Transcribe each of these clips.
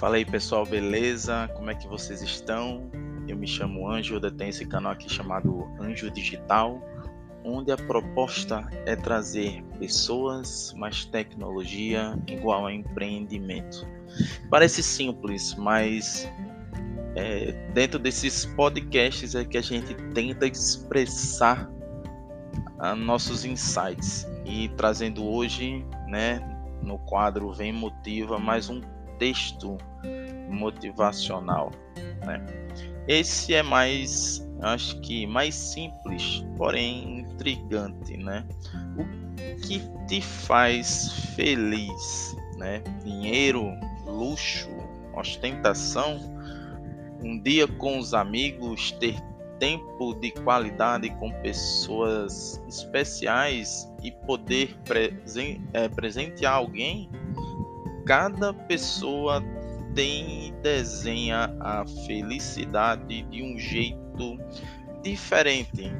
Fala aí pessoal, beleza? Como é que vocês estão? Eu me chamo Anjo, eu tenho esse canal aqui chamado Anjo Digital, onde a proposta é trazer pessoas mais tecnologia igual a empreendimento. Parece simples, mas é, dentro desses podcasts é que a gente tenta expressar a, nossos insights e trazendo hoje, né, no quadro Vem Motiva mais um texto motivacional, né? Esse é mais, acho que mais simples, porém intrigante, né? O que te faz feliz, né? Dinheiro, luxo, ostentação, um dia com os amigos, ter tempo de qualidade com pessoas especiais e poder presen é, presentear alguém, cada pessoa tem e desenha a felicidade de um jeito diferente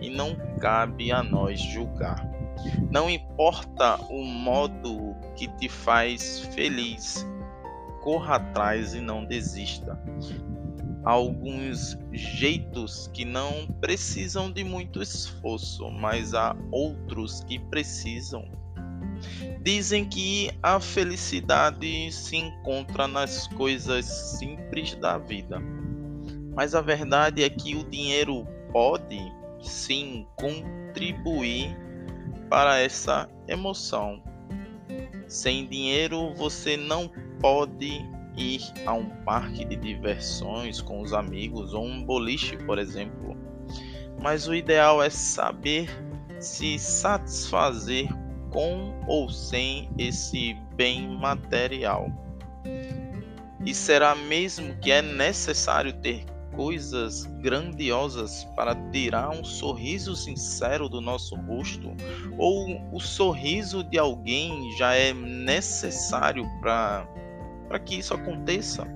e não cabe a nós julgar. Não importa o modo que te faz feliz, corra atrás e não desista alguns jeitos que não precisam de muito esforço, mas há outros que precisam. Dizem que a felicidade se encontra nas coisas simples da vida. Mas a verdade é que o dinheiro pode sim contribuir para essa emoção. Sem dinheiro você não pode ir a um parque de diversões com os amigos ou um boliche, por exemplo. Mas o ideal é saber se satisfazer com ou sem esse bem material. E será mesmo que é necessário ter coisas grandiosas para tirar um sorriso sincero do nosso rosto? Ou o sorriso de alguém já é necessário para que isso aconteça.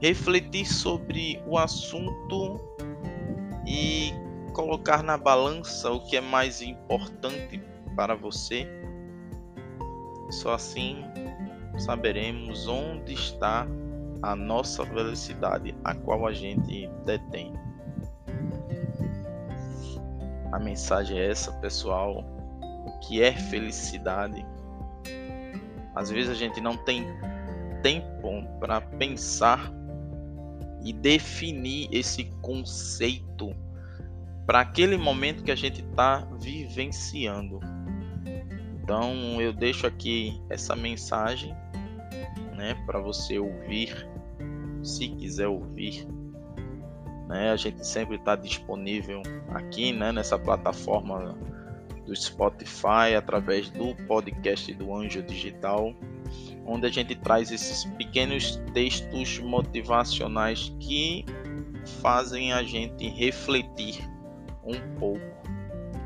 Refletir sobre o assunto e colocar na balança o que é mais importante para você. Só assim saberemos onde está a nossa felicidade, a qual a gente detém. A mensagem é essa, pessoal. O que é felicidade? Às vezes a gente não tem tempo para pensar e definir esse conceito para aquele momento que a gente está vivenciando. Então eu deixo aqui essa mensagem, né, para você ouvir, se quiser ouvir. Né, a gente sempre está disponível aqui, né, nessa plataforma do Spotify através do podcast do Anjo Digital onde a gente traz esses pequenos textos motivacionais que fazem a gente refletir um pouco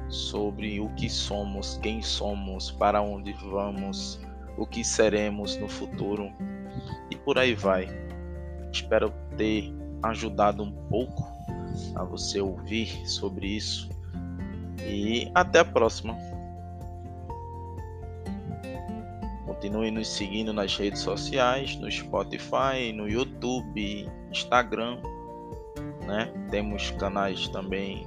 sobre o que somos, quem somos, para onde vamos, o que seremos no futuro e por aí vai. Espero ter ajudado um pouco a você ouvir sobre isso e até a próxima. Continue nos seguindo nas redes sociais, no Spotify, no YouTube, Instagram, né? Temos canais também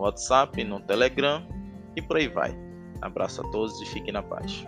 no WhatsApp, no Telegram e por aí vai. Abraço a todos e fiquem na paz.